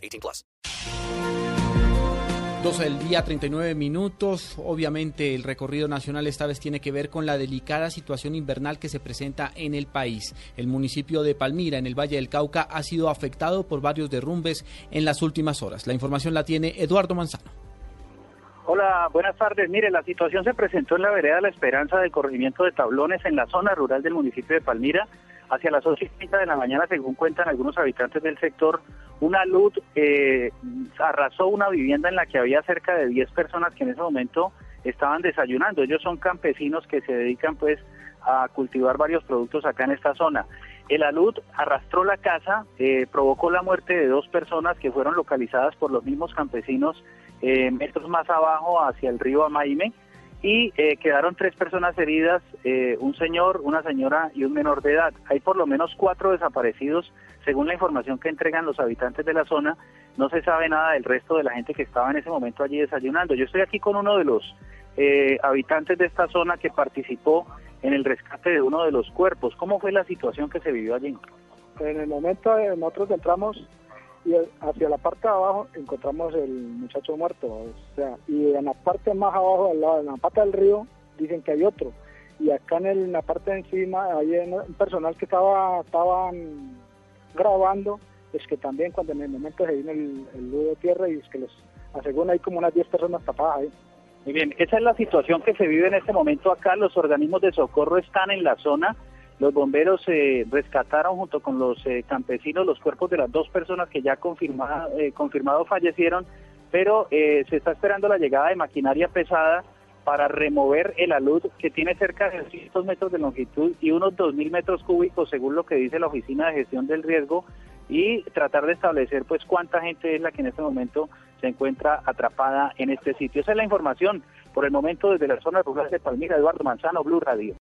18 plus. 12 del día, 39 minutos. Obviamente el recorrido nacional esta vez tiene que ver con la delicada situación invernal que se presenta en el país. El municipio de Palmira, en el Valle del Cauca, ha sido afectado por varios derrumbes en las últimas horas. La información la tiene Eduardo Manzano. Hola, buenas tardes. Mire, la situación se presentó en la vereda La Esperanza del corregimiento de Tablones en la zona rural del municipio de Palmira. Hacia las 8 y 30 de la mañana, según cuentan algunos habitantes del sector, una luz eh, arrasó una vivienda en la que había cerca de 10 personas que en ese momento estaban desayunando. Ellos son campesinos que se dedican pues a cultivar varios productos acá en esta zona. El alud arrastró la casa, eh, provocó la muerte de dos personas que fueron localizadas por los mismos campesinos eh, metros más abajo hacia el río Amaime y eh, quedaron tres personas heridas, eh, un señor, una señora y un menor de edad. Hay por lo menos cuatro desaparecidos, según la información que entregan los habitantes de la zona. No se sabe nada del resto de la gente que estaba en ese momento allí desayunando. Yo estoy aquí con uno de los habitantes de esta zona que participó en el rescate de uno de los cuerpos. ¿Cómo fue la situación que se vivió allí? En el momento nosotros entramos y hacia la parte de abajo encontramos el muchacho muerto, o sea, y en la parte más abajo, al lado, en la parte del río, dicen que hay otro, y acá en, la parte de encima hay un personal que estaba estaban grabando, es que también cuando en el momento se vino el, el de tierra y es que los aseguran hay como unas 10 personas tapadas ahí. Muy bien, esa es la situación que se vive en este momento acá, los organismos de socorro están en la zona, los bomberos eh, rescataron junto con los eh, campesinos los cuerpos de las dos personas que ya confirmado, eh, confirmado fallecieron, pero se está esperando la llegada de maquinaria pesada para remover el alud que tiene cerca de 200 metros de longitud y unos 2.000 metros cúbicos según lo que dice la Oficina de Gestión del Riesgo y tratar de establecer pues cuánta gente es la que en este momento se encuentra atrapada en este sitio. Esa es la información por el momento desde la zona rural de Palmira, Eduardo Manzano, Blue Radio.